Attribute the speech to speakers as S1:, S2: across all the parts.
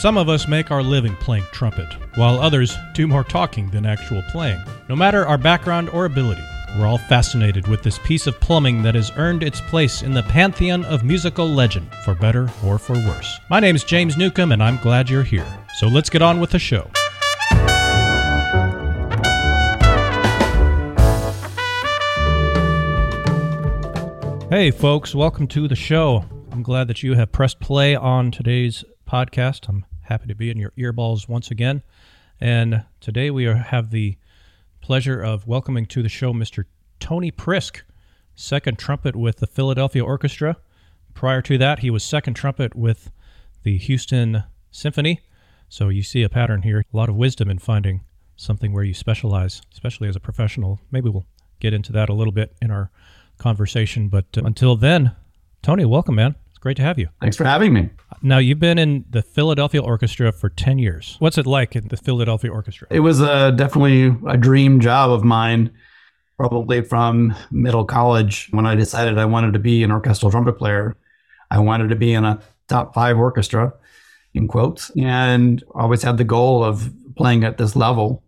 S1: Some of us make our living playing trumpet, while others do more talking than actual playing. No matter our background or ability, we're all fascinated with this piece of plumbing that has earned its place in the pantheon of musical legend, for better or for worse. My name is James Newcomb, and I'm glad you're here. So let's get on with the show. Hey, folks, welcome to the show. I'm glad that you have pressed play on today's podcast. I'm happy to be in your earballs once again. And today we are, have the pleasure of welcoming to the show Mr. Tony Prisk, second trumpet with the Philadelphia Orchestra. Prior to that, he was second trumpet with the Houston Symphony. So you see a pattern here. A lot of wisdom in finding something where you specialize, especially as a professional. Maybe we'll get into that a little bit in our conversation. But uh, until then, Tony, welcome, man. Great to have you.
S2: Thanks for having me.
S1: Now, you've been in the Philadelphia Orchestra for 10 years. What's it like in the Philadelphia Orchestra?
S2: It was a, definitely a dream job of mine, probably from middle college when I decided I wanted to be an orchestral trumpet player. I wanted to be in a top five orchestra, in quotes, and always had the goal of playing at this level.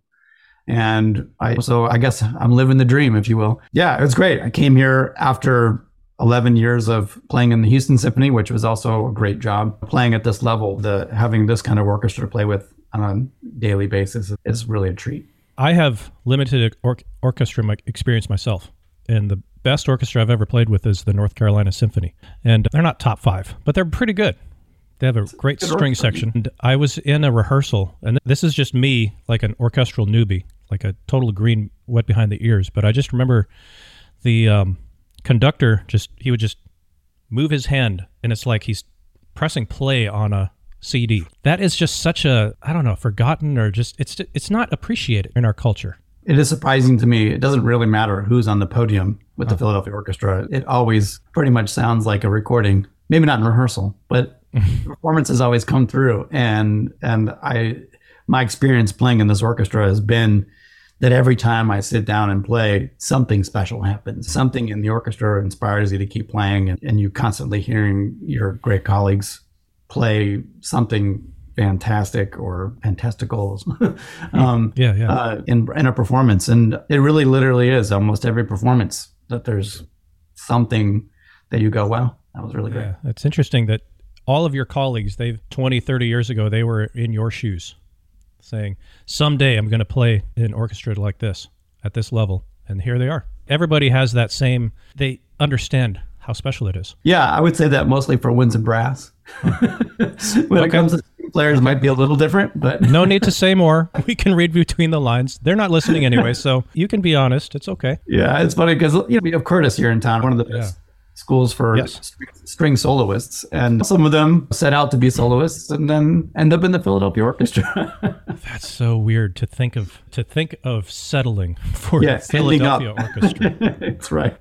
S2: And I, so I guess I'm living the dream, if you will. Yeah, it was great. I came here after 11 years of playing in the Houston Symphony, which was also a great job. Playing at this level, the having this kind of orchestra to play with on a daily basis is really a treat.
S1: I have limited or- orchestra experience myself, and the best orchestra I've ever played with is the North Carolina Symphony, and they're not top five, but they're pretty good. They have a great string section. And I was in a rehearsal, and this is just me, like an orchestral newbie, like a total green wet behind the ears. But I just remember the um, conductor just he would just move his hand, and it's like he's pressing play on a CD. That is just such a I don't know forgotten or just it's it's not appreciated in our culture.
S2: It is surprising to me. It doesn't really matter who's on the podium with the Philadelphia Orchestra. It always pretty much sounds like a recording. Maybe not in rehearsal, but performances always come through. And and I my experience playing in this orchestra has been that every time I sit down and play, something special happens. Something in the orchestra inspires you to keep playing, and, and you constantly hearing your great colleagues play something fantastic or fantastical um,
S1: yeah, yeah.
S2: Uh, in, in a performance. And it really literally is almost every performance that there's something that you go, wow, that was really great. Yeah,
S1: it's interesting that all of your colleagues, they've 20, 30 years ago, they were in your shoes saying, someday I'm going to play an orchestra like this at this level. And here they are. Everybody has that same, they understand how special it is.
S2: Yeah, I would say that mostly for winds and brass. when okay. it comes to players, it might be a little different, but
S1: no need to say more. We can read between the lines. They're not listening anyway, so you can be honest. It's okay.
S2: Yeah, it's funny because you know we have Curtis here in town, one of the best schools for yes. string soloists, and some of them set out to be soloists and then end up in the Philadelphia Orchestra.
S1: That's so weird to think of. To think of settling for yeah, the Philadelphia Orchestra.
S2: That's right.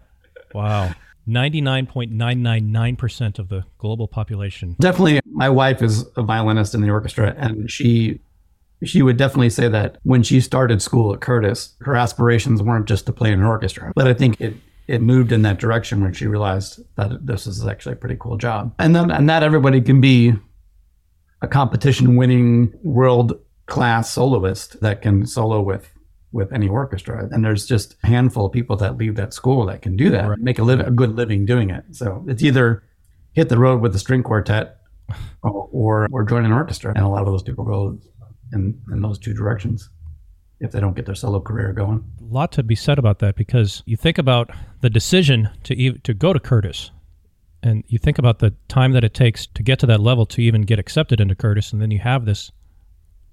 S1: Wow. 99.999% of the global population.
S2: Definitely my wife is a violinist in the orchestra and she she would definitely say that when she started school at Curtis, her aspirations weren't just to play in an orchestra, but I think it it moved in that direction when she realized that this is actually a pretty cool job. And then and not everybody can be a competition winning world class soloist that can solo with with any orchestra. And there's just a handful of people that leave that school that can do that, right. make a live a good living doing it. So it's either hit the road with a string quartet or, or, or join an orchestra. And a lot of those people go in, in those two directions if they don't get their solo career going.
S1: A lot to be said about that because you think about the decision to to go to Curtis, and you think about the time that it takes to get to that level to even get accepted into Curtis, and then you have this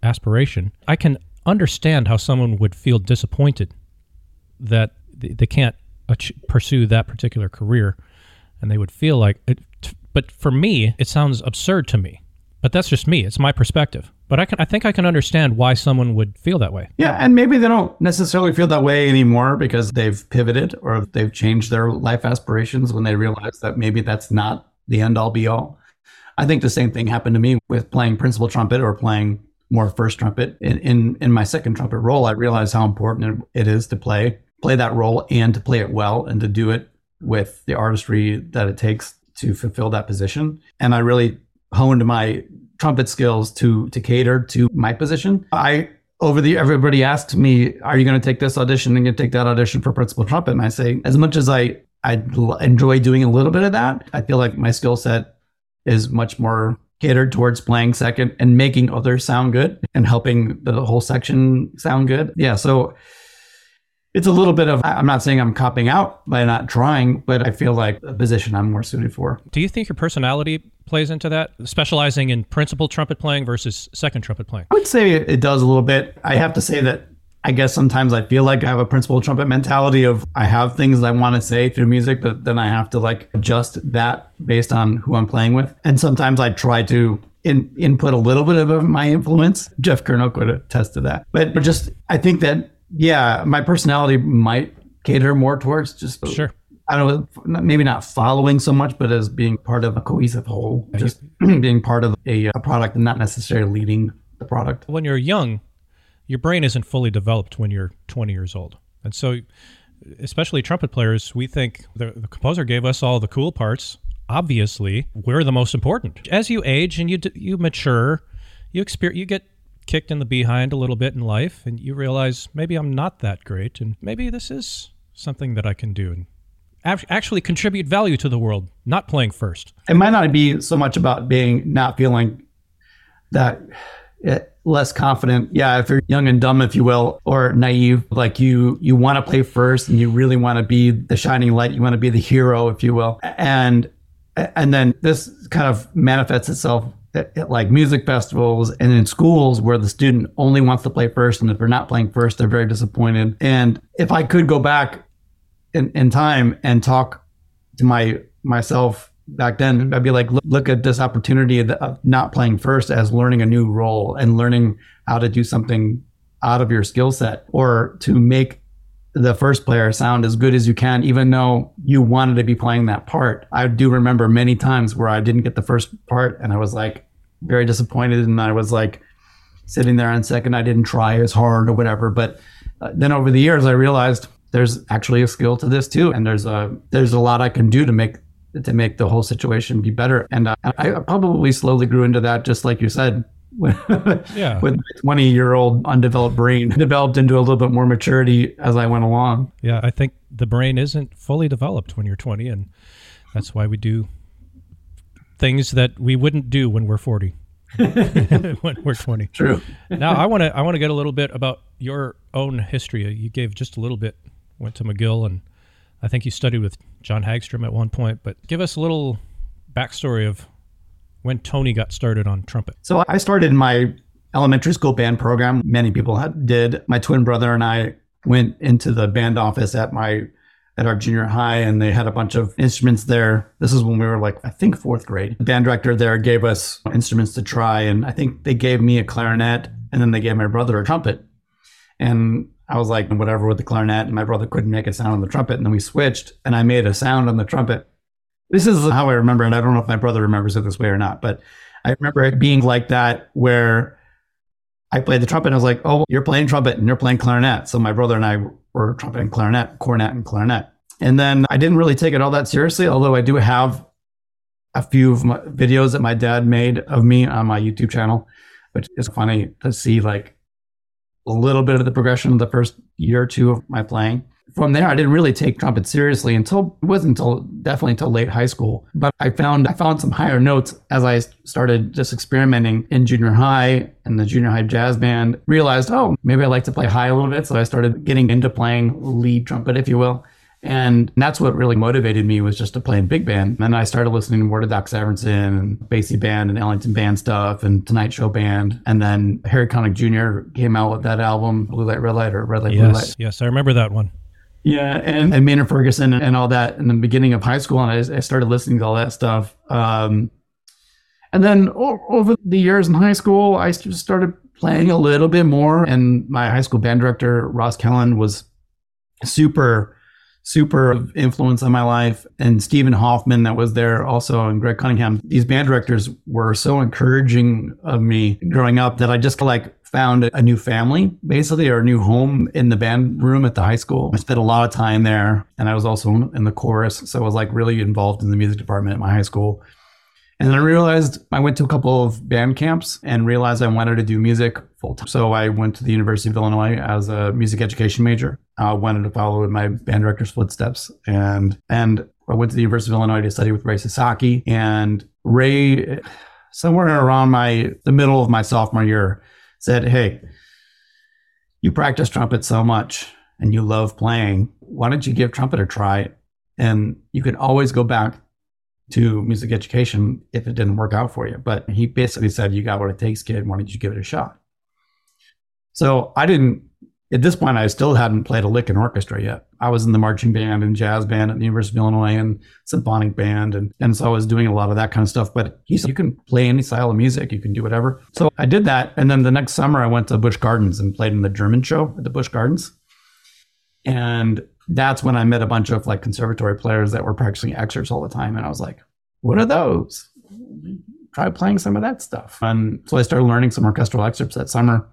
S1: aspiration. I can understand how someone would feel disappointed that they can't pursue that particular career, and they would feel like it. But for me, it sounds absurd to me. But that's just me. It's my perspective. But I can I think I can understand why someone would feel that way.
S2: Yeah, and maybe they don't necessarily feel that way anymore because they've pivoted or they've changed their life aspirations when they realize that maybe that's not the end all be all. I think the same thing happened to me with playing principal trumpet or playing more first trumpet. In in, in my second trumpet role, I realized how important it is to play play that role and to play it well and to do it with the artistry that it takes to fulfill that position. And I really honed my trumpet skills to to cater to my position. I over the everybody asked me, "Are you going to take this audition and to take that audition for principal trumpet?" And I say, as much as I I enjoy doing a little bit of that, I feel like my skill set is much more catered towards playing second and making others sound good and helping the whole section sound good. Yeah, so it's a little bit of I'm not saying I'm copping out by not trying, but I feel like a position I'm more suited for.
S1: Do you think your personality plays into that, specializing in principal trumpet playing versus second trumpet playing?
S2: I would say it does a little bit. I have to say that I guess sometimes I feel like I have a principal trumpet mentality of I have things I want to say through music, but then I have to like adjust that based on who I'm playing with. And sometimes I try to in, input a little bit of my influence. Jeff Curnow would attest to that. But just I think that yeah, my personality might cater more towards just
S1: sure.
S2: I don't know, maybe not following so much, but as being part of a cohesive whole, just being part of a, a product and not necessarily leading the product.
S1: When you're young, your brain isn't fully developed when you're 20 years old. And so, especially trumpet players, we think the, the composer gave us all the cool parts. Obviously, we're the most important. As you age and you you mature, you experience you get kicked in the behind a little bit in life and you realize maybe I'm not that great and maybe this is something that I can do and actually contribute value to the world, not playing first.
S2: It might not be so much about being not feeling that eh, less confident. Yeah, if you're young and dumb, if you will, or naive, like you you want to play first and you really want to be the shining light, you want to be the hero, if you will. And and then this kind of manifests itself at, like music festivals and in schools where the student only wants to play first and if they're not playing first they're very disappointed and if i could go back in, in time and talk to my myself back then i'd be like look, look at this opportunity of not playing first as learning a new role and learning how to do something out of your skill set or to make the first player sound as good as you can, even though you wanted to be playing that part. I do remember many times where I didn't get the first part and I was like very disappointed and I was like sitting there on second. I didn't try as hard or whatever. But uh, then over the years, I realized there's actually a skill to this too. And there's a, there's a lot I can do to make to make the whole situation be better. And uh, I probably slowly grew into that, just like you said, yeah. with my 20 year old undeveloped brain developed into a little bit more maturity as I went along.
S1: Yeah, I think the brain isn't fully developed when you're 20, and that's why we do things that we wouldn't do when we're 40. when we're 20.
S2: True.
S1: now I want to I want to get a little bit about your own history. Uh, you gave just a little bit. Went to McGill, and I think you studied with John Hagstrom at one point. But give us a little backstory of when Tony got started on trumpet?
S2: So I started my elementary school band program. Many people did. My twin brother and I went into the band office at my at our junior high and they had a bunch of instruments there. This is when we were like I think 4th grade. The band director there gave us instruments to try and I think they gave me a clarinet and then they gave my brother a trumpet. And I was like whatever with the clarinet and my brother couldn't make a sound on the trumpet and then we switched and I made a sound on the trumpet this is how I remember it. I don't know if my brother remembers it this way or not, but I remember it being like that where I played the trumpet and I was like, oh, you're playing trumpet and you're playing clarinet. So my brother and I were trumpet and clarinet, cornet and clarinet. And then I didn't really take it all that seriously, although I do have a few videos that my dad made of me on my YouTube channel, which is funny to see like a little bit of the progression of the first year or two of my playing from there, I didn't really take trumpet seriously until it wasn't until definitely until late high school. But I found I found some higher notes as I started just experimenting in junior high and the junior high jazz band. Realized, oh, maybe I like to play high a little bit, so I started getting into playing lead trumpet, if you will. And that's what really motivated me was just to play in big band. And I started listening more to Doc Severinsen and Basie Band and Ellington Band stuff and Tonight Show Band. And then Harry Connick Jr. came out with that album, Blue Light, Red Light, or Red Light,
S1: yes,
S2: Blue Light.
S1: Yes, I remember that one.
S2: Yeah, and, and Maynard Ferguson and all that in the beginning of high school, and I, I started listening to all that stuff. Um, and then o- over the years in high school, I just started playing a little bit more. And my high school band director, Ross Kellen, was super, super influence on my life. And Stephen Hoffman, that was there also, and Greg Cunningham. These band directors were so encouraging of me growing up that I just like found a new family, basically, or a new home in the band room at the high school. I spent a lot of time there, and I was also in the chorus, so I was like really involved in the music department at my high school. And then I realized I went to a couple of band camps and realized I wanted to do music full time. So I went to the University of Illinois as a music education major. I wanted to follow in my band director's footsteps. And and I went to the University of Illinois to study with Ray Sasaki. And Ray, somewhere around my the middle of my sophomore year, said, Hey, you practice trumpet so much and you love playing. Why don't you give trumpet a try? And you could always go back to music education if it didn't work out for you. But he basically said, You got what it takes, kid. Why don't you give it a shot? So I didn't, at this point, I still hadn't played a lick in orchestra yet. I was in the marching band and jazz band at the University of Illinois and symphonic band. And, and so I was doing a lot of that kind of stuff. But he said, You can play any style of music, you can do whatever. So I did that. And then the next summer, I went to Busch Gardens and played in the German show at the Busch Gardens. And that's when I met a bunch of like conservatory players that were practicing excerpts all the time. And I was like, what are those? Try playing some of that stuff. And so I started learning some orchestral excerpts that summer,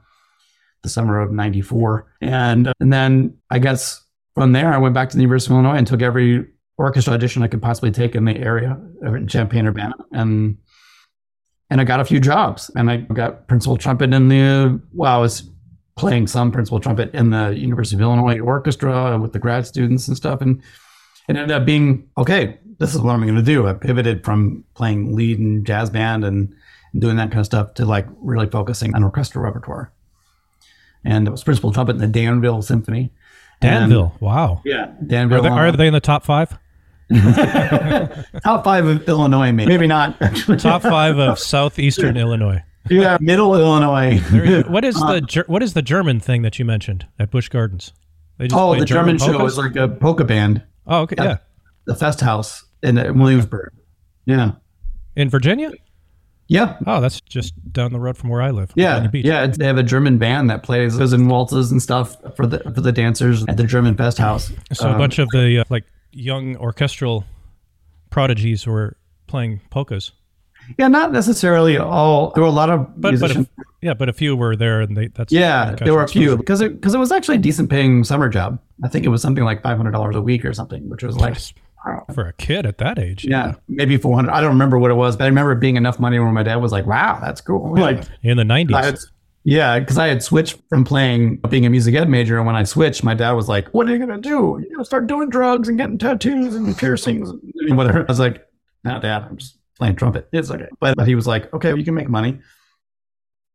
S2: the summer of 94. And, and then I guess from there, I went back to the University of Illinois and took every orchestra audition I could possibly take in the area uh, in Champaign Urbana. And and I got a few jobs and I got principal trumpet in the, well, I was playing some principal trumpet in the University of Illinois Orchestra with the grad students and stuff. And it ended up being okay. This is what I'm going to do. I pivoted from playing lead and jazz band and, doing that kind of stuff to like really focusing on orchestral repertoire. And it was principal trumpet in the Danville Symphony.
S1: Danville, and, wow.
S2: Yeah, Danville.
S1: Are they, are they in the top five?
S2: top five of Illinois, maybe, maybe not.
S1: top five of southeastern Illinois.
S2: Yeah, middle Illinois.
S1: what is uh, the what is the German thing that you mentioned at Busch Gardens?
S2: oh, the German, German show is like a polka band.
S1: Oh, okay, yeah.
S2: The Fest House in Williamsburg. Yeah.
S1: In Virginia?
S2: Yeah.
S1: Oh, that's just down the road from where I live.
S2: Yeah. Yeah. They have a German band that plays and waltzes and stuff for the for the dancers at the German Fest House.
S1: So um, a bunch of the uh, like young orchestral prodigies were playing polkas.
S2: Yeah, not necessarily all. There were a lot of
S1: but, musicians. But yeah, but a few were there, and they. That's
S2: yeah, there were a few because it because it was actually a decent paying summer job. I think it was something like five hundred dollars a week or something, which was like
S1: for a kid at that age.
S2: Yeah, yeah. maybe four hundred. I don't remember what it was, but I remember it being enough money where my dad was like, "Wow, that's cool." Like
S1: in the nineties.
S2: Yeah, because I had switched from playing being a music ed major, and when I switched, my dad was like, "What are you gonna do? You're gonna start doing drugs and getting tattoos and piercings and whatever?" I was like, "No, Dad, I'm just playing trumpet. It's okay." But, but he was like, "Okay, you can make money."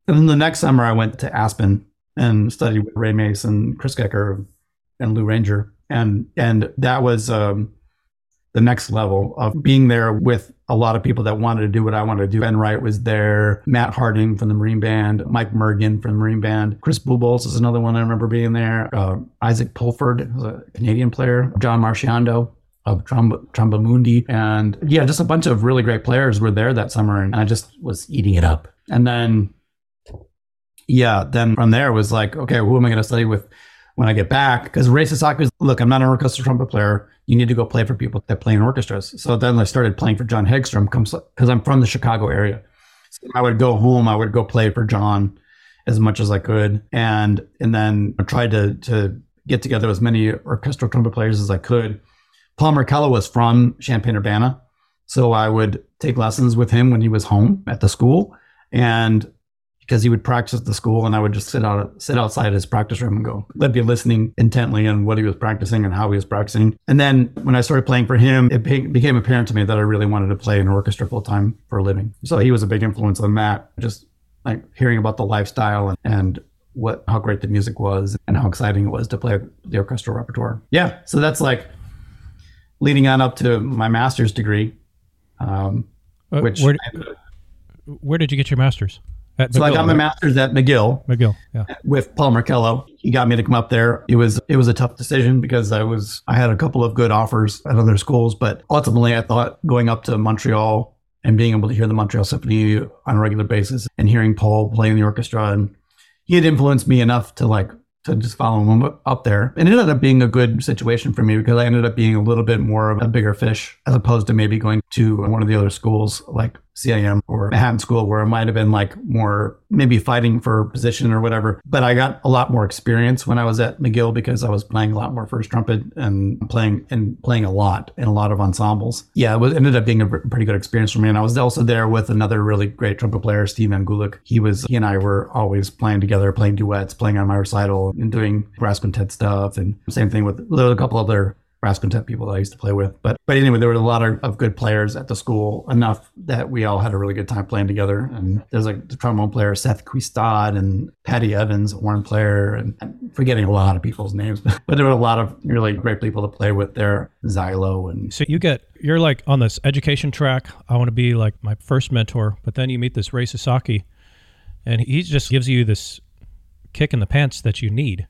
S2: And then the next summer, I went to Aspen and studied with Ray Mase, Chris Gecker, and Lou Ranger, and and that was um, the next level of being there with a lot of people that wanted to do what I wanted to do. Ben Wright was there, Matt Harding from the Marine Band, Mike Mergen from the Marine Band, Chris Bubolz is another one I remember being there, uh, Isaac Pulford, a Canadian player, John Marchiando of Tromba Mundi. And yeah, just a bunch of really great players were there that summer. And I just was eating it up. And then, yeah, then from there was like, okay, who am I going to study with when I get back? Because Ray Sasaki was, look, I'm not an orchestral trumpet player you need to go play for people that play in orchestras. So then I started playing for John Hagstrom because I'm from the Chicago area. So I would go home, I would go play for John as much as I could, and and then I tried to to get together as many orchestral trumpet players as I could. Paul Merkelo was from Champaign Urbana, so I would take lessons with him when he was home at the school, and because he would practice at the school and I would just sit out sit outside his practice room and go. I'd be listening intently on what he was practicing and how he was practicing. And then when I started playing for him, it be- became apparent to me that I really wanted to play in an orchestra full time for a living. So he was a big influence on that. Just like hearing about the lifestyle and, and what how great the music was and how exciting it was to play the orchestral repertoire. Yeah, so that's like leading on up to my master's degree, um,
S1: uh, which where, I, where did you get your master's?
S2: At so McGill, I got my right? master's at McGill.
S1: McGill, yeah.
S2: With Paul Merkelo. He got me to come up there. It was it was a tough decision because I was I had a couple of good offers at other schools, but ultimately I thought going up to Montreal and being able to hear the Montreal Symphony on a regular basis and hearing Paul play in the orchestra and he had influenced me enough to like to just follow him up there. And it ended up being a good situation for me because I ended up being a little bit more of a bigger fish as opposed to maybe going to one of the other schools like CIM or Manhattan School where it might have been like more maybe fighting for position or whatever. But I got a lot more experience when I was at McGill because I was playing a lot more first trumpet and playing and playing a lot in a lot of ensembles. Yeah, it was, ended up being a pretty good experience for me. And I was also there with another really great trumpet player, Steve Van. He was he and I were always playing together, playing duets, playing on my recital and doing brass quintet stuff. And same thing with a couple other quintet people that I used to play with. But but anyway, there were a lot of, of good players at the school, enough that we all had a really good time playing together. And there's like the trombone player Seth Quistad and Patty Evans, horn player, and I'm forgetting a lot of people's names, but there were a lot of really great people to play with there. Xylo and
S1: so you get you're like on this education track. I want to be like my first mentor, but then you meet this Ray Sasaki, and he just gives you this kick in the pants that you need.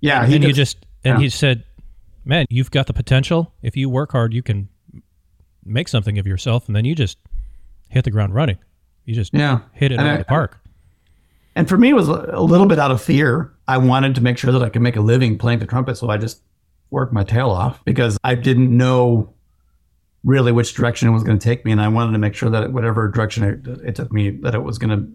S2: Yeah,
S1: and you just and yeah. he said man, you've got the potential. If you work hard, you can make something of yourself, and then you just hit the ground running. You just yeah. hit it and out of the park.
S2: And for me, it was a little bit out of fear. I wanted to make sure that I could make a living playing the trumpet, so I just worked my tail off because I didn't know really which direction it was going to take me, and I wanted to make sure that whatever direction it, it took me, that it was going to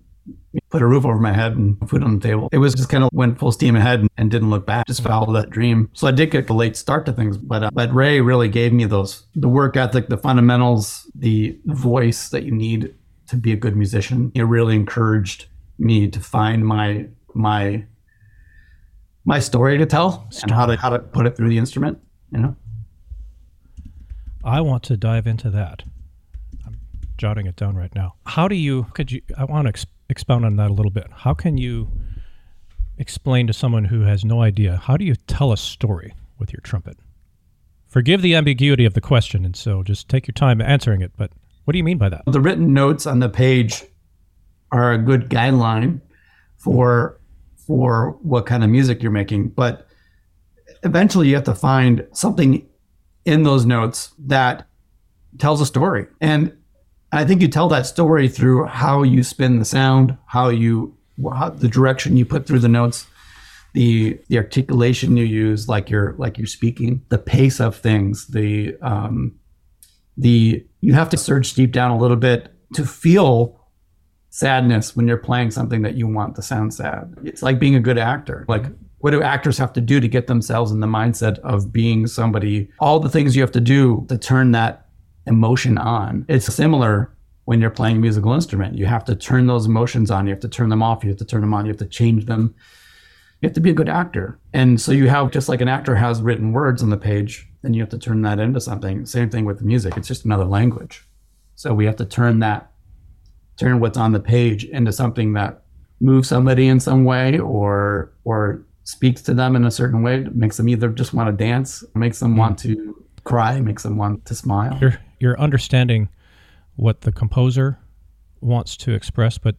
S2: put a roof over my head and food on the table. It was just kind of went full steam ahead and didn't look back, just followed that dream. So I did get a late start to things, but uh, but Ray really gave me those the work ethic, the fundamentals, the voice that you need to be a good musician. It really encouraged me to find my my my story to tell and how to how to put it through the instrument. You know.
S1: I want to dive into that. I'm jotting it down right now. How do you? Could you? I want to expound on that a little bit. How can you explain to someone who has no idea how do you tell a story with your trumpet? Forgive the ambiguity of the question, and so just take your time answering it. But what do you mean by that?
S2: The written notes on the page are a good guideline for for what kind of music you're making, but eventually you have to find something in those notes that tells a story. And I think you tell that story through how you spin the sound, how you how, the direction you put through the notes, the the articulation you use, like you're like you're speaking, the pace of things, the um, the you have to search deep down a little bit to feel sadness when you're playing something that you want to sound sad. It's like being a good actor. Like what do actors have to do to get themselves in the mindset of being somebody? All the things you have to do to turn that emotion on. It's similar when you're playing a musical instrument. You have to turn those emotions on. You have to turn them off. You have to turn them on. You have to change them. You have to be a good actor. And so you have, just like an actor has written words on the page, then you have to turn that into something. Same thing with music. It's just another language. So we have to turn that, turn what's on the page into something that moves somebody in some way or, or speaks to them in a certain way, makes them either just want to dance, makes them mm-hmm. want to cry, makes them want to smile.
S1: You're, you're understanding what the composer wants to express, but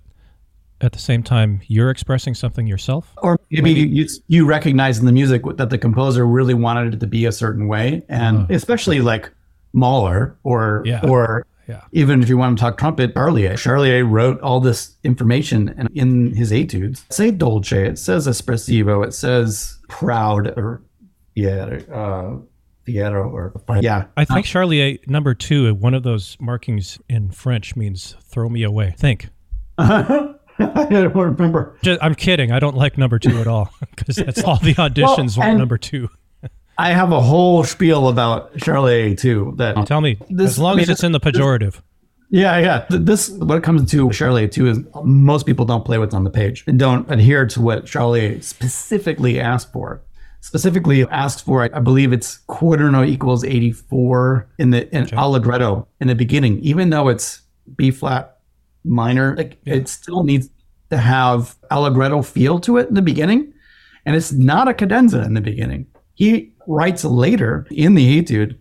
S1: at the same time you're expressing something yourself
S2: or maybe, maybe. You, you recognize in the music that the composer really wanted it to be a certain way and uh, especially like mahler or yeah. or yeah. even if you want to talk trumpet charlier charlier wrote all this information in his etudes say dolce it says espressivo it says proud or yeah uh, Piero or yeah.
S1: I think uh, Charlier number two, one of those markings in French means throw me away. Think.
S2: I don't remember.
S1: Just, I'm kidding. I don't like number two at all because that's all the auditions well, number two.
S2: I have a whole spiel about Charlier too. That
S1: tell me this, as long I mean, as it's in the pejorative. This,
S2: yeah, yeah. This what it comes to Charlie too is most people don't play what's on the page and don't adhere to what Charlier specifically asked for specifically asked for, I believe it's quarter note equals 84 in the in okay. Allegretto in the beginning, even though it's B flat minor, like yeah. it still needs to have Allegretto feel to it in the beginning. And it's not a cadenza in the beginning. He writes later in the etude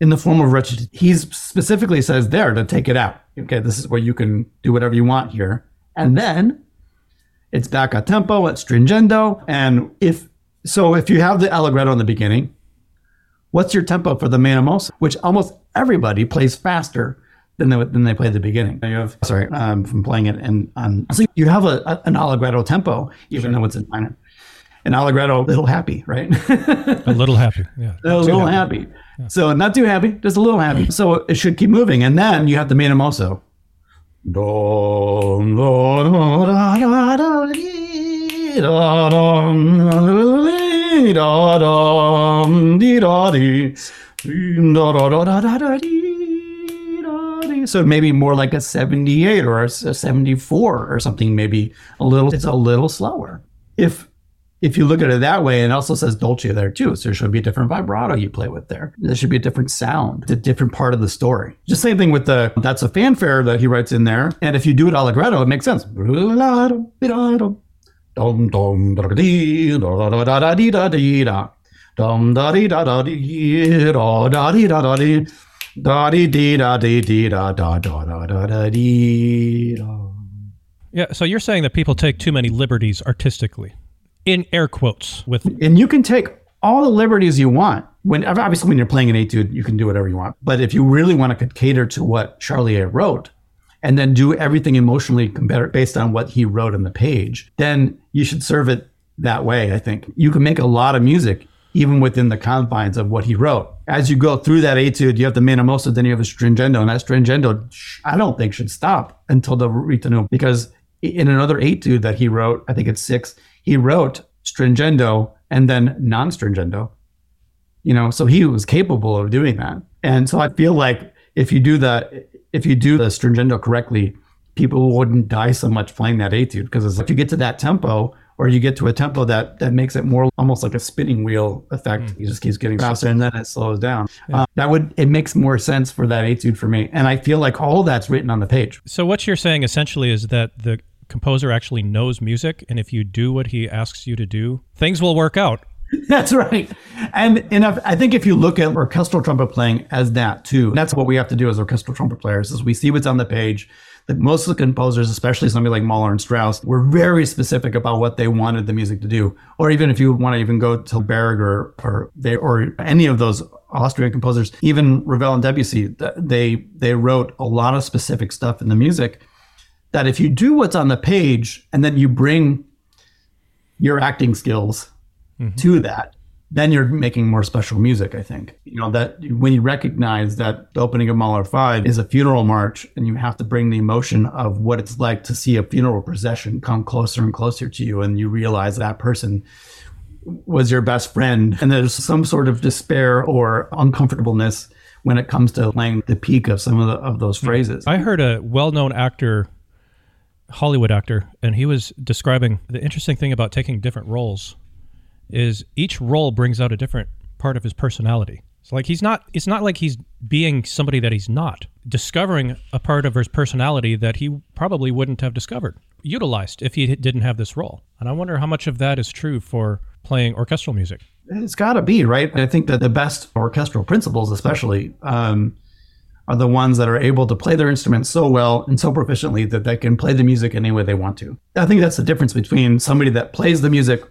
S2: in the form of wretched. He specifically says there to take it out. Okay, this is where you can do whatever you want here. And then it's back a tempo, it's stringendo. And if so if you have the allegretto in the beginning, what's your tempo for the meno which almost everybody plays faster than they, than they play at the beginning. You have, sorry, um, from playing it and on. So you have a, a, an allegretto tempo, even sure. though it's in minor. An allegretto, a little happy, right?
S1: a little happy, yeah.
S2: A little happy. happy. Yeah. So not too happy, just a little happy. So it should keep moving. And then you have the. Do, do, do, da, So maybe more like a 78 or a 74 or something, maybe a little, it's a little slower. If if you look at it that way, and it also says Dolce there too, so there should be a different vibrato you play with there. There should be a different sound, a different part of the story. Just same thing with the that's a fanfare that he writes in there, and if you do it allegretto, it makes sense. Dum dum da dee da da da da dee da dee da. Dum da dee da da dee da da dee da da dee. Da dee dee da dee dee da da da da da da dee da.
S1: Yeah, so you're saying that people take too many liberties artistically, in air quotes, with
S2: and you can take all the liberties you want. When obviously when you're playing an etude, you can do whatever you want. But if you really want to cater to what Charlier wrote, and then do everything emotionally based on what he wrote on the page, then you should serve it that way. I think you can make a lot of music even within the confines of what he wrote. As you go through that etude, you have the meno mosso, then you have the stringendo, and that stringendo, I don't think should stop until the ritornello because in another etude that he wrote, I think it's six, he wrote stringendo and then non-stringendo. You know, so he was capable of doing that. And so I feel like if you do the if you do the stringendo correctly, people wouldn't die so much playing that etude because it's like if you get to that tempo or you get to a tempo that that makes it more almost like a spinning wheel effect. He just keeps getting faster and then it slows down. Uh, that would it makes more sense for that etude for me. And I feel like all that's written on the page.
S1: So what you're saying essentially is that the composer actually knows music, and if you do what he asks you to do, things will work out.
S2: That's right. And and I think if you look at orchestral trumpet playing as that too, that's what we have to do as orchestral trumpet players is we see what's on the page. That most of the composers, especially somebody like Mahler and Strauss, were very specific about what they wanted the music to do. Or even if you want to even go to Berg or or they or any of those Austrian composers, even Ravel and Debussy, they they wrote a lot of specific stuff in the music. That if you do what's on the page and then you bring your acting skills Mm-hmm. to that, then you're making more special music, I think. You know, that when you recognize that the opening of Mahler 5 is a funeral march and you have to bring the emotion of what it's like to see a funeral procession come closer and closer to you, and you realize that person was your best friend, and there's some sort of despair or uncomfortableness when it comes to playing the peak of some of, the, of those hmm. phrases.
S1: I heard a well-known actor, Hollywood actor, and he was describing the interesting thing about taking different roles is each role brings out a different part of his personality. It's like he's not it's not like he's being somebody that he's not. Discovering a part of his personality that he probably wouldn't have discovered, utilized if he didn't have this role. And I wonder how much of that is true for playing orchestral music.
S2: It's got to be right. I think that the best orchestral principals, especially, um, are the ones that are able to play their instrument so well and so proficiently that they can play the music any way they want to. I think that's the difference between somebody that plays the music.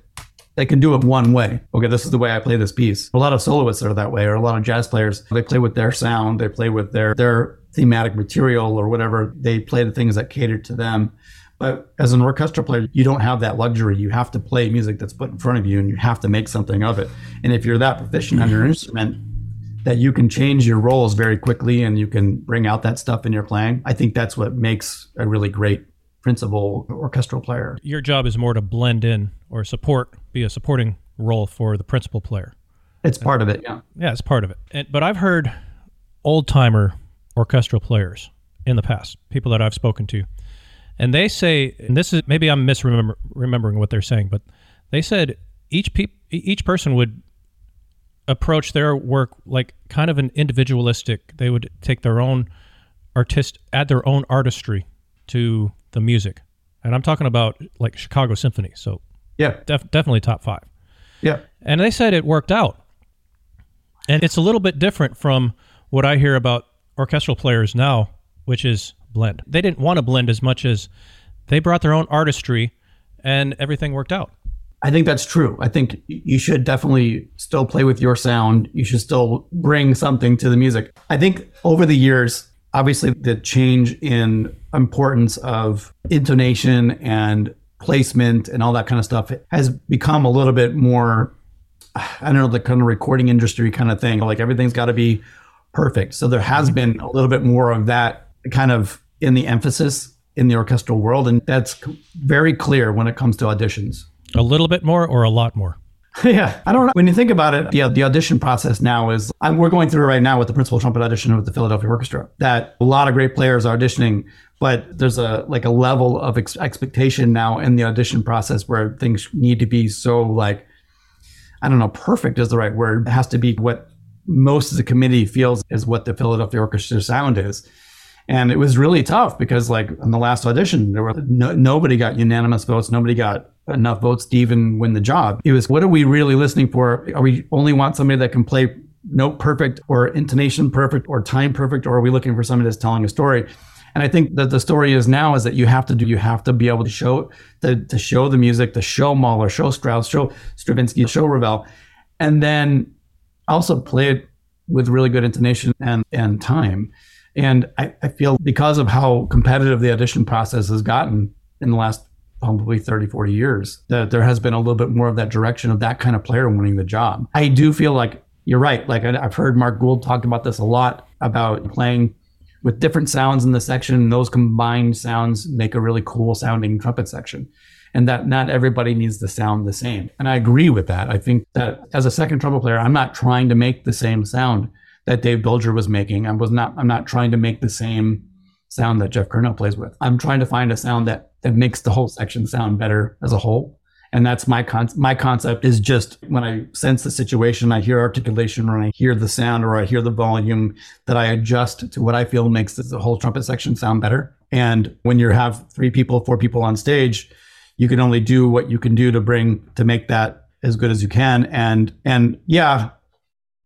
S2: They can do it one way. Okay, this is the way I play this piece. A lot of soloists are that way, or a lot of jazz players. They play with their sound. They play with their their thematic material or whatever. They play the things that cater to them. But as an orchestra player, you don't have that luxury. You have to play music that's put in front of you and you have to make something of it. And if you're that proficient on your mm-hmm. instrument that you can change your roles very quickly and you can bring out that stuff in your playing, I think that's what makes a really great principal orchestral player.
S1: Your job is more to blend in or support, be a supporting role for the principal player.
S2: It's part of it, yeah.
S1: Yeah, it's part of it. And, but I've heard old timer orchestral players in the past, people that I've spoken to, and they say, and this is maybe I'm misremembering what they're saying, but they said each peop, each person would approach their work like kind of an individualistic. They would take their own artist, add their own artistry to the music, and I'm talking about like Chicago Symphony. So
S2: Yeah,
S1: def, definitely top five.
S2: yeah.
S1: And they said it worked out. And it's a little bit different from what I hear about orchestral players now, which is blend. They didn't want to blend as much as they brought their own artistry and everything worked out.
S2: I think that's true. I think you should definitely still play with your sound. You should still bring something to the music. I think over the years, obviously, the change in importance of intonation and placement and all that kind of stuff has become a little bit more, I don't know, the kind of recording industry kind of thing. Like everything's got to be perfect. So there has been a little bit more of that kind of in the emphasis in the orchestral world. And that's very clear when it comes to auditions.
S1: A little bit more or a lot more?
S2: yeah, I don't know. When you think about it, yeah, the audition process now is I'm, we're going through right now with the principal trumpet audition with the Philadelphia Orchestra. That a lot of great players are auditioning, but there's a like a level of ex- expectation now in the audition process where things need to be so like I don't know, perfect is the right word. It has to be what most of the committee feels is what the Philadelphia Orchestra sound is. And it was really tough because, like, in the last audition, there were no, nobody got unanimous votes. Nobody got enough votes to even win the job. It was, what are we really listening for? Are we only want somebody that can play note perfect or intonation perfect or time perfect, or are we looking for somebody that's telling a story? And I think that the story is now is that you have to do, you have to be able to show, to, to show the music, to show Mahler, show Strauss, show Stravinsky, show Ravel, and then also play it with really good intonation and, and time. And I, I feel because of how competitive the audition process has gotten in the last probably 30, 40 years, that there has been a little bit more of that direction of that kind of player winning the job. I do feel like you're right. Like I've heard Mark Gould talk about this a lot about playing with different sounds in the section. And Those combined sounds make a really cool sounding trumpet section. And that not everybody needs to sound the same. And I agree with that. I think that as a second trumpet player, I'm not trying to make the same sound that Dave Bilger was making. I was not I'm not trying to make the same sound that Jeff Curnow plays with. I'm trying to find a sound that that makes the whole section sound better as a whole. And that's my con- my concept is just when I sense the situation, I hear articulation, or I hear the sound, or I hear the volume, that I adjust to what I feel makes the whole trumpet section sound better. And when you have three people, four people on stage, you can only do what you can do to bring to make that as good as you can. And and yeah,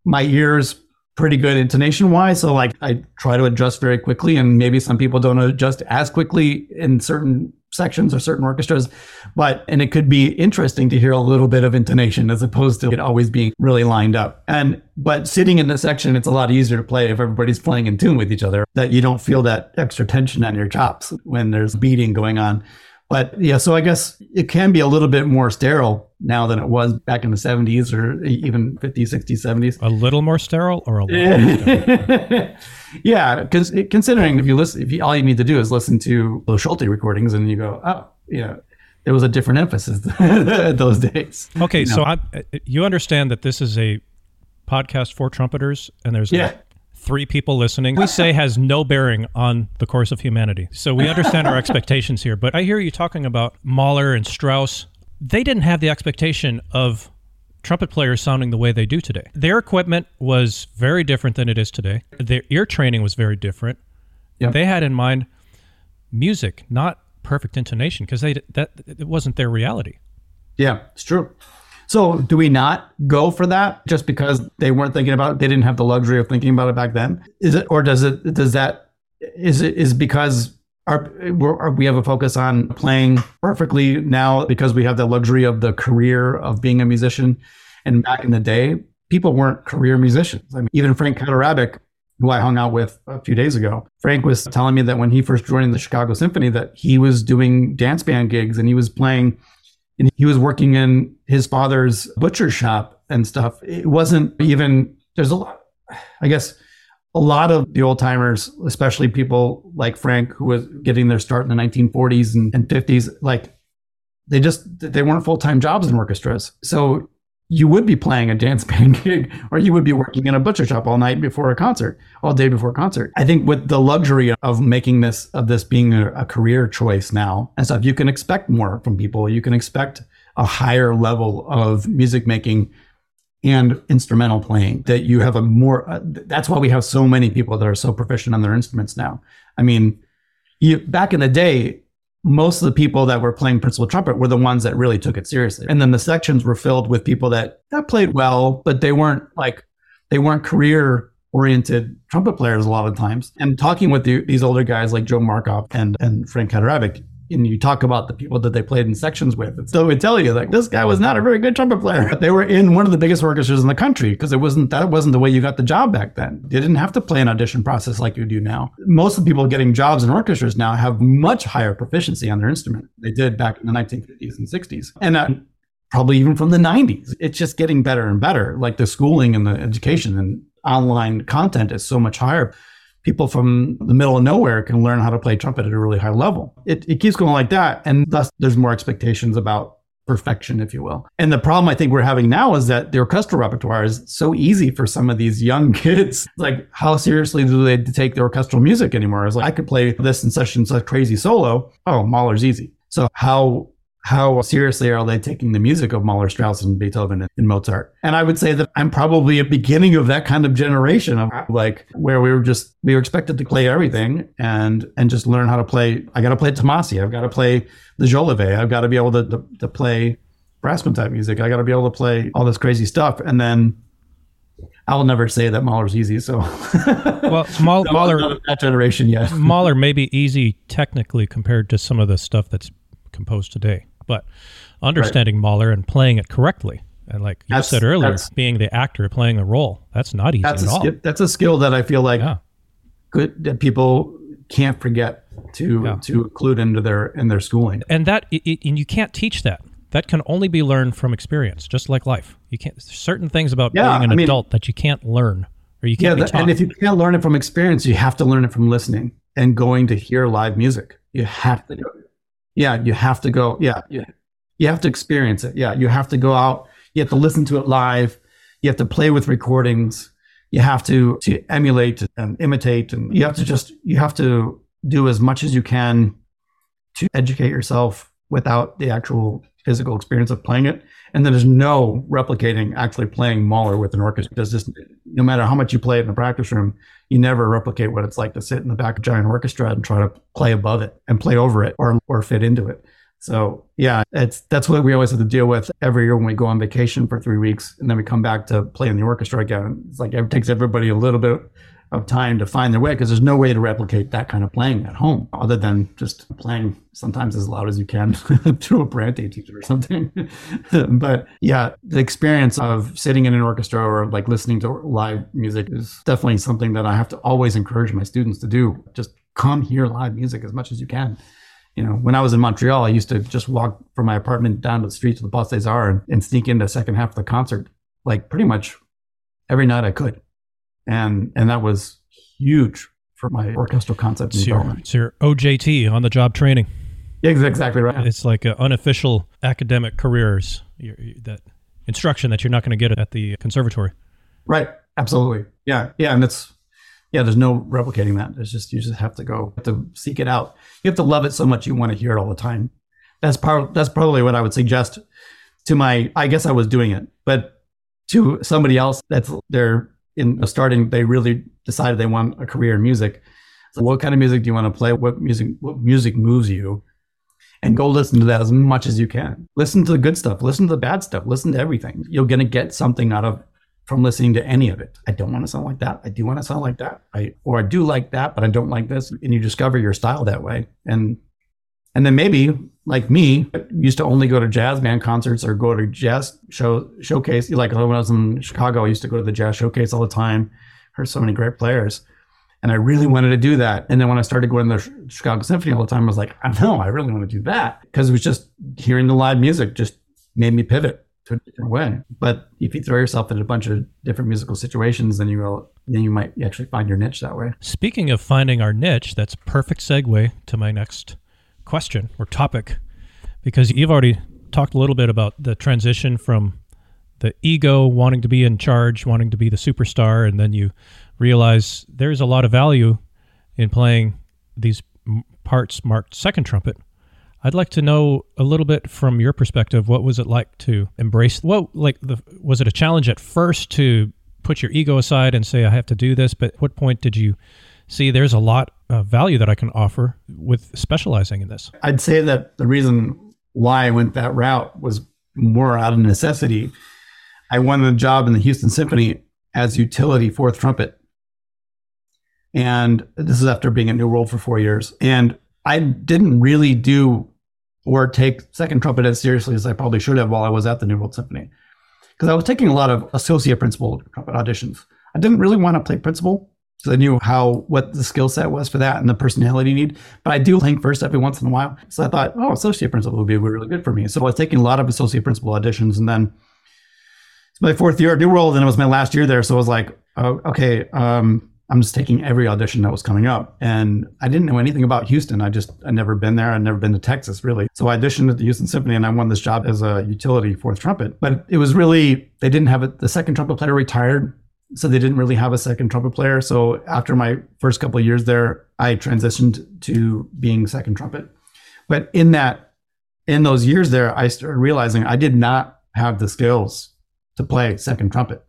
S2: my ears pretty good intonation wise. So like I try to adjust very quickly and maybe some people don't adjust as quickly in certain sections or certain orchestras, but, and it could be interesting to hear a little bit of intonation as opposed to it always being really lined up. And, but sitting in the section, it's a lot easier to play if everybody's playing in tune with each other, that you don't feel that extra tension on your chops when there's beating going on. But yeah, so I guess it can be a little bit more sterile now than it was back in the 70s or even 50s, 60s, 70s.
S1: A little more sterile or a lot
S2: Yeah, because considering if you listen, if you, all you need to do is listen to those Schulte recordings and you go, oh, yeah, there was a different emphasis those days.
S1: Okay, you know? so I, you understand that this is a podcast for trumpeters and there's
S2: yeah
S1: three people listening, we say has no bearing on the course of humanity. So we understand our expectations here. But I hear you talking about Mahler and Strauss. They didn't have the expectation of trumpet players sounding the way they do today. Their equipment was very different than it is today. Their ear training was very different. Yep. They had in mind music, not perfect intonation, because they that it wasn't their reality.
S2: Yeah, it's true. So do we not go for that just because they weren't thinking about it? They didn't have the luxury of thinking about it back then. Is it, or does it, does that, is it, is because our, we have a focus on playing perfectly now because we have the luxury of the career of being a musician. And back in the day, people weren't career musicians. I mean, even Frank Kaderabek, who I hung out with a few days ago, Frank was telling me that when he first joined the Chicago Symphony, that he was doing dance band gigs and he was playing and he was working in his father's butcher shop and stuff. It wasn't even, there's a lot, I guess, a lot of the old timers, especially people like Frank, who was getting their start in the 1940s and, and 50s, like they just, they weren't full time jobs in orchestras. So you would be playing a dance band gig or you would be working in a butcher shop all night before a concert all day before a concert i think with the luxury of making this of this being a, a career choice now and stuff you can expect more from people you can expect a higher level of music making and instrumental playing that you have a more uh, that's why we have so many people that are so proficient on their instruments now i mean you back in the day most of the people that were playing principal trumpet were the ones that really took it seriously. And then the sections were filled with people that, that played well, but they weren't like, they weren't career oriented trumpet players a lot of times. And talking with the, these older guys like Joe Markov and, and Frank Kaderabek, and you talk about the people that they played in sections with, and so would tell you like this guy was not a very good trumpet player. They were in one of the biggest orchestras in the country because it wasn't that wasn't the way you got the job back then. You didn't have to play an audition process like you do now. Most of the people getting jobs in orchestras now have much higher proficiency on their instrument. They did back in the 1950s and 60s, and uh, probably even from the 90s. It's just getting better and better. Like the schooling and the education and online content is so much higher people from the middle of nowhere can learn how to play trumpet at a really high level. It, it keeps going like that. And thus, there's more expectations about perfection, if you will. And the problem I think we're having now is that the orchestral repertoire is so easy for some of these young kids. Like, how seriously do they take the orchestral music anymore? It's like, I could play this in such and such crazy solo. Oh, Mahler's easy. So how how seriously are they taking the music of Mahler, Strauss, and Beethoven and Mozart? And I would say that I'm probably a beginning of that kind of generation of like where we were just we were expected to play everything and and just learn how to play. I got to play Tomasi. I've got to play the Jolivet. I've got to be able to, to, to play brass type music. I got to be able to play all this crazy stuff. And then I will never say that Mahler's easy. So,
S1: well, Mahler, Mahler
S2: that generation yet.
S1: Mahler may be easy technically compared to some of the stuff that's composed today. But understanding right. Mahler and playing it correctly, and like you that's, said earlier, being the actor playing the role, that's not easy
S2: that's
S1: at
S2: a
S1: all.
S2: Skill, that's a skill that I feel like yeah. good that people can't forget to yeah. to include into their in their schooling.
S1: And that it, and you can't teach that. That can only be learned from experience, just like life. You can't certain things about yeah, being an I mean, adult that you can't learn or you can't.
S2: Yeah, and if you can't learn it from experience, you have to learn it from listening and going to hear live music. You have to. Yeah, you have to go. Yeah, you, you have to experience it. Yeah, you have to go out. You have to listen to it live. You have to play with recordings. You have to to emulate and imitate, and you have to just you have to do as much as you can to educate yourself without the actual physical experience of playing it. And then there's no replicating actually playing Mahler with an orchestra. There's just no matter how much you play it in the practice room, you never replicate what it's like to sit in the back of a giant orchestra and try to play above it and play over it or or fit into it. So yeah, it's that's what we always have to deal with every year when we go on vacation for three weeks and then we come back to play in the orchestra again. It's like it takes everybody a little bit of time to find their way because there's no way to replicate that kind of playing at home other than just playing sometimes as loud as you can to a Bronte teacher or something. but yeah, the experience of sitting in an orchestra or like listening to live music is definitely something that I have to always encourage my students to do. Just come hear live music as much as you can. You know, when I was in Montreal, I used to just walk from my apartment down to the street to the Place des Arts and, and sneak into the second half of the concert, like pretty much every night I could and and that was huge for my orchestral concept
S1: it's your, it's your OJT on the job training.
S2: Yeah, exactly right.
S1: It's like unofficial academic careers that instruction that you're not going to get at the conservatory.
S2: Right. Absolutely. Yeah. Yeah. And it's yeah. There's no replicating that. It's just you just have to go have to seek it out. You have to love it so much you want to hear it all the time. That's part. That's probably what I would suggest to my. I guess I was doing it, but to somebody else that's they're in uh, starting, they really decided they want a career in music. So what kind of music do you want to play? What music? What music moves you? And go listen to that as much as you can. Listen to the good stuff. Listen to the bad stuff. Listen to everything. You're gonna get something out of from listening to any of it. I don't want to sound like that. I do want to sound like that. I or I do like that, but I don't like this. And you discover your style that way. And and then maybe like me, used to only go to jazz band concerts or go to jazz show showcase. Like when I was in Chicago, I used to go to the jazz showcase all the time. Heard so many great players. And I really wanted to do that. And then when I started going to the Chicago Symphony all the time, I was like, I know, I really want to do that. Because it was just hearing the live music just made me pivot to a different way. But if you throw yourself in a bunch of different musical situations, then you will then you might actually find your niche that way.
S1: Speaking of finding our niche, that's perfect segue to my next question or topic because you've already talked a little bit about the transition from the ego wanting to be in charge, wanting to be the superstar, and then you realize there's a lot of value in playing these parts marked second trumpet. I'd like to know a little bit from your perspective. What was it like to embrace? What like the was it a challenge at first to put your ego aside and say I have to do this? But what point did you see there's a lot of value that I can offer with specializing in this.
S2: I'd say that the reason why I went that route was more out of necessity. I won the job in the Houston Symphony as utility fourth trumpet. And this is after being at New World for four years. And I didn't really do or take second trumpet as seriously as I probably should have while I was at the New World Symphony. Because I was taking a lot of associate principal trumpet auditions. I didn't really want to play principal because I knew how what the skill set was for that and the personality need. But I do think first every once in a while. So I thought, oh, associate principal would be really good for me. So I was taking a lot of associate principal auditions, and then it's my fourth year at New World, and it was my last year there. So I was like, oh, okay, um, I'm just taking every audition that was coming up. And I didn't know anything about Houston. I just, I'd never been there. I'd never been to Texas really. So I auditioned at the Houston Symphony and I won this job as a utility fourth trumpet. But it was really, they didn't have it. The second trumpet player retired. So they didn't really have a second trumpet player. So after my first couple of years there, I transitioned to being second trumpet. But in that, in those years there, I started realizing I did not have the skills to play second trumpet.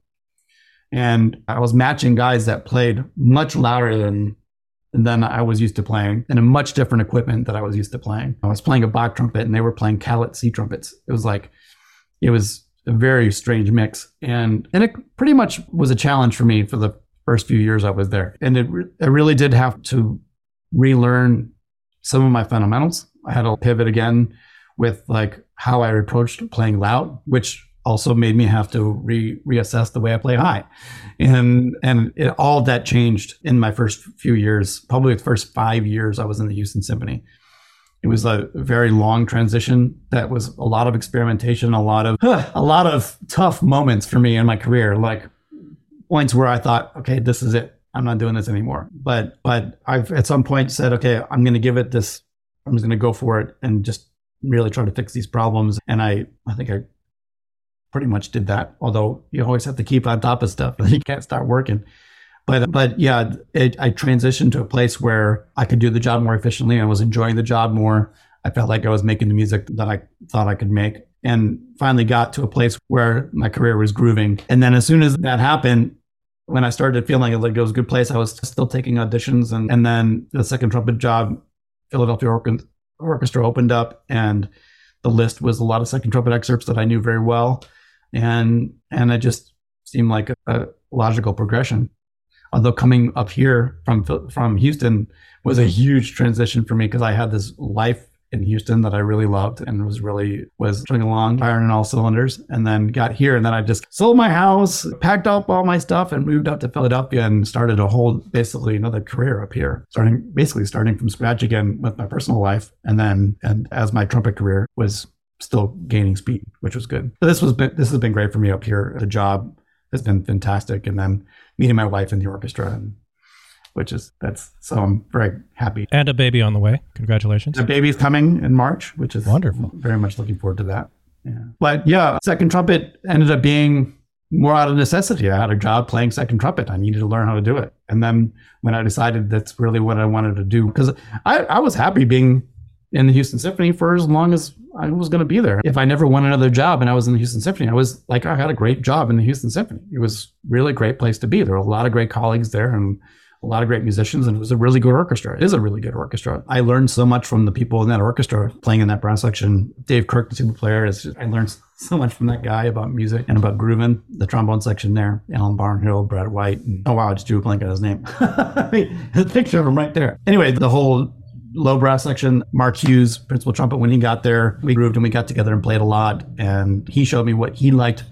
S2: And I was matching guys that played much louder than than I was used to playing and a much different equipment that I was used to playing. I was playing a Bach trumpet and they were playing Callet C trumpets. It was like it was a very strange mix. And and it pretty much was a challenge for me for the first few years I was there. And it, I really did have to relearn some of my fundamentals. I had to pivot again with like how I approached playing loud, which also made me have to re- reassess the way I play high. And and it, all that changed in my first few years, probably the first five years I was in the Houston Symphony. It was a very long transition that was a lot of experimentation, a lot of a lot of tough moments for me in my career, like points where I thought, okay, this is it. I'm not doing this anymore. But but I've at some point said, okay, I'm going to give it this. I'm just going to go for it and just really try to fix these problems. And I I think I pretty much did that. Although you always have to keep on top of stuff. You can't start working. But but yeah, it, I transitioned to a place where I could do the job more efficiently. I was enjoying the job more. I felt like I was making the music that I thought I could make, and finally got to a place where my career was grooving. And then as soon as that happened, when I started feeling like it was a good place, I was still taking auditions, and and then the second trumpet job, Philadelphia Orchestra opened up, and the list was a lot of second trumpet excerpts that I knew very well and and it just seemed like a, a logical progression. Although coming up here from from Houston was a huge transition for me because I had this life in Houston that I really loved and was really was going along firing all cylinders and then got here and then I just sold my house, packed up all my stuff and moved up to Philadelphia and started a whole basically another career up here. Starting basically starting from scratch again with my personal life and then and as my trumpet career was still gaining speed, which was good. this was been, this has been great for me up here. The job has been fantastic, and then meeting my wife in the orchestra, and, which is that's so I'm very happy.
S1: And a baby on the way. Congratulations.
S2: The baby's coming in March, which is
S1: wonderful.
S2: Very much looking forward to that. Yeah, but yeah, second trumpet ended up being more out of necessity. I had a job playing second trumpet. I needed to learn how to do it. And then when I decided that's really what I wanted to do, because I, I was happy being in the Houston Symphony for as long as I was going to be there. If I never won another job and I was in the Houston Symphony, I was like, I had a great job in the Houston Symphony. It was really a great place to be. There were a lot of great colleagues there and a lot of great musicians, and it was a really good orchestra. It is a really good orchestra. I learned so much from the people in that orchestra playing in that brass section. Dave Kirk, the tuba player, is I learned so much from that guy about music and about grooving. The trombone section there, Alan Barnhill, Brad White. And, oh wow, I just drew a blank on his name. the picture of him right there. Anyway, the whole low brass section, Mark Hughes, principal trumpet, when he got there, we grooved and we got together and played a lot. And he showed me what he liked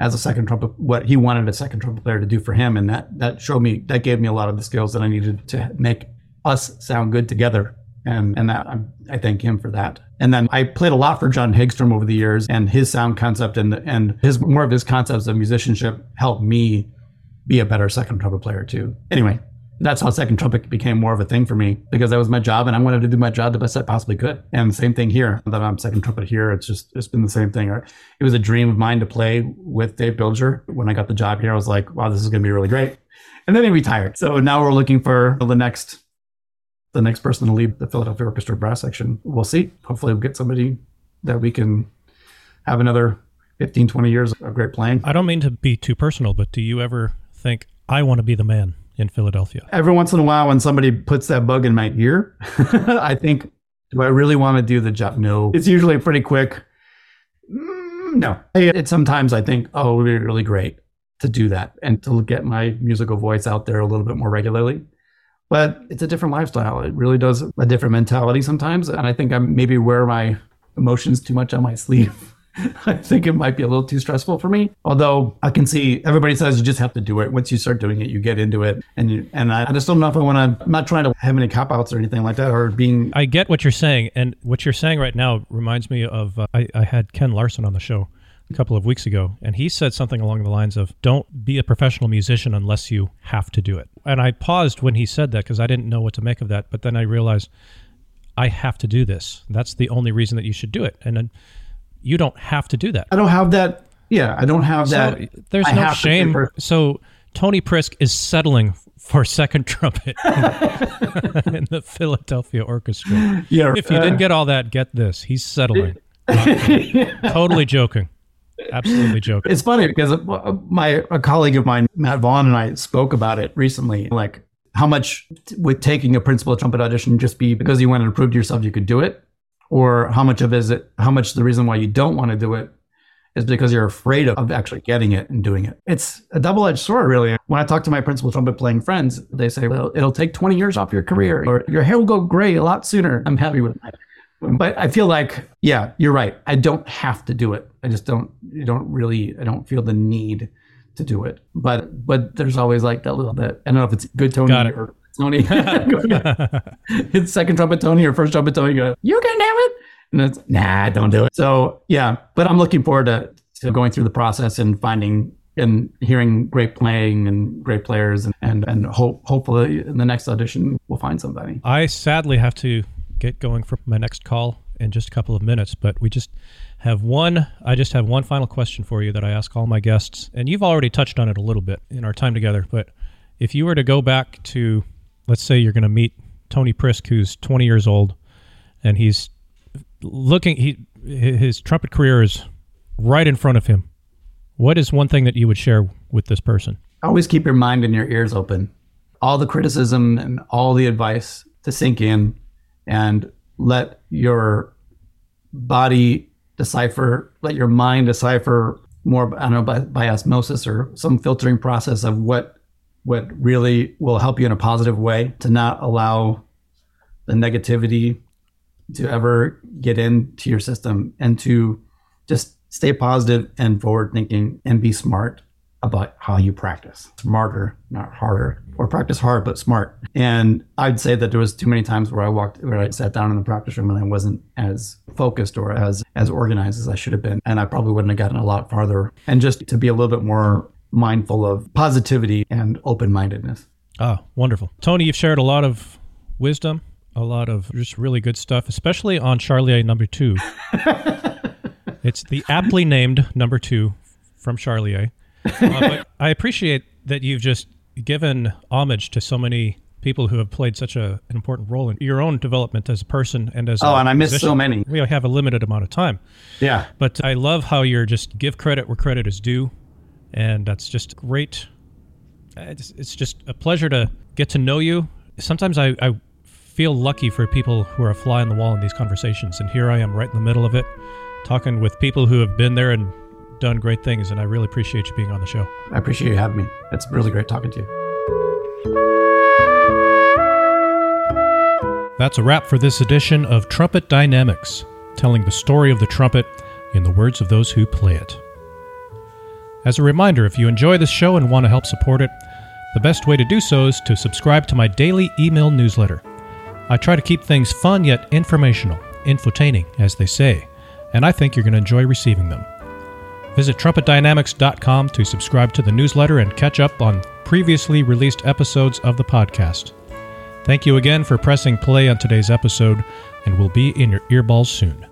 S2: as a second trumpet, what he wanted a second trumpet player to do for him. And that, that showed me, that gave me a lot of the skills that I needed to make us sound good together. And, and that I, I thank him for that. And then I played a lot for John Hagstrom over the years, and his sound concept and and his more of his concepts of musicianship helped me be a better second trumpet player too. Anyway, that's how second trumpet became more of a thing for me because that was my job and I wanted to do my job the best I possibly could. And same thing here that I'm second trumpet here. It's just, it's been the same thing. It was a dream of mine to play with Dave Bilger. When I got the job here, I was like, wow, this is going to be really great. And then he retired. So now we're looking for the next, the next person to lead the Philadelphia Orchestra brass section. We'll see. Hopefully we'll get somebody that we can have another 15, 20 years of great playing.
S1: I don't mean to be too personal, but do you ever think I want to be the man? In Philadelphia?
S2: Every once in a while, when somebody puts that bug in my ear, I think, do I really want to do the job? No. It's usually pretty quick. Mm, no. It sometimes I think, oh, it would be really great to do that and to get my musical voice out there a little bit more regularly. But it's a different lifestyle. It really does a different mentality sometimes. And I think I'm maybe wear my emotions too much on my sleeve. I think it might be a little too stressful for me. Although I can see everybody says you just have to do it. Once you start doing it, you get into it. And you, and I, just don't know if I want to. I'm not trying to have any cop outs or anything like that, or being.
S1: I get what you're saying, and what you're saying right now reminds me of uh, I, I had Ken Larson on the show a couple of weeks ago, and he said something along the lines of, "Don't be a professional musician unless you have to do it." And I paused when he said that because I didn't know what to make of that. But then I realized I have to do this. That's the only reason that you should do it, and then you don't have to do that.
S2: I don't have that. Yeah, I don't have that.
S1: There's
S2: I
S1: no shame. So Tony Prisk is settling for second trumpet in the Philadelphia Orchestra.
S2: Yeah,
S1: If you
S2: uh,
S1: didn't get all that, get this. He's settling. totally joking. Absolutely joking.
S2: It's funny because uh, my a colleague of mine, Matt Vaughn, and I spoke about it recently. Like how much would taking a principal trumpet audition just be because you went and proved yourself you could do it, or how much of is it? How much the reason why you don't want to do it is because you're afraid of, actually getting it and doing it. It's a double edged sword, really. When I talk to my principal trumpet playing friends, they say, "Well, it'll take 20 years off your career, or your hair will go gray a lot sooner." I'm happy with that. But I feel like, yeah, you're right. I don't have to do it. I just don't. You don't really. I don't feel the need to do it. But but there's always like that little bit. I don't know if it's good
S1: it.
S2: or Tony. it's second trumpet Tony or first trumpet Tony. Go, you can do it. And it's nah, don't do it. So yeah, but I'm looking forward to, to going through the process and finding and hearing great playing and great players and and, and hope hopefully in the next audition we'll find somebody.
S1: I sadly have to get going for my next call in just a couple of minutes, but we just have one. I just have one final question for you that I ask all my guests, and you've already touched on it a little bit in our time together. But if you were to go back to, let's say you're going to meet Tony Prisk, who's 20 years old, and he's looking, he his trumpet career is right in front of him. What is one thing that you would share with this person?
S2: always keep your mind and your ears open. All the criticism and all the advice to sink in and let your body decipher, let your mind decipher more, I don't know, by, by osmosis or some filtering process of what what really will help you in a positive way to not allow the negativity to ever get into your system and to just stay positive and forward thinking and be smart about how you practice. Smarter, not harder. Or practice hard but smart. And I'd say that there was too many times where I walked where I sat down in the practice room and I wasn't as focused or as as organized as I should have been. And I probably wouldn't have gotten a lot farther. And just to be a little bit more mindful of positivity and open-mindedness.
S1: Ah, wonderful. Tony, you've shared a lot of wisdom, a lot of just really good stuff, especially on Charlier number two. it's the aptly named number two from Charlier. Uh, but I appreciate that you've just given homage to so many people who have played such a, an important role in your own development as a person and as
S2: Oh, and I
S1: musician.
S2: so many.
S1: We have a limited amount of time.
S2: Yeah.
S1: But I love how you're just give credit where credit is due, and that's just great. Uh, it's, it's just a pleasure to get to know you. Sometimes I, I feel lucky for people who are a fly on the wall in these conversations, and here I am right in the middle of it, talking with people who have been there and done great things, and I really appreciate you being on the show.
S2: I appreciate you having me. It's really great talking to you.
S1: That's a wrap for this edition of Trumpet Dynamics, telling the story of the trumpet in the words of those who play it. As a reminder, if you enjoy this show and want to help support it, the best way to do so is to subscribe to my daily email newsletter. I try to keep things fun yet informational, infotaining, as they say, and I think you're going to enjoy receiving them. Visit trumpetdynamics.com to subscribe to the newsletter and catch up on previously released episodes of the podcast. Thank you again for pressing play on today's episode, and we'll be in your earballs soon.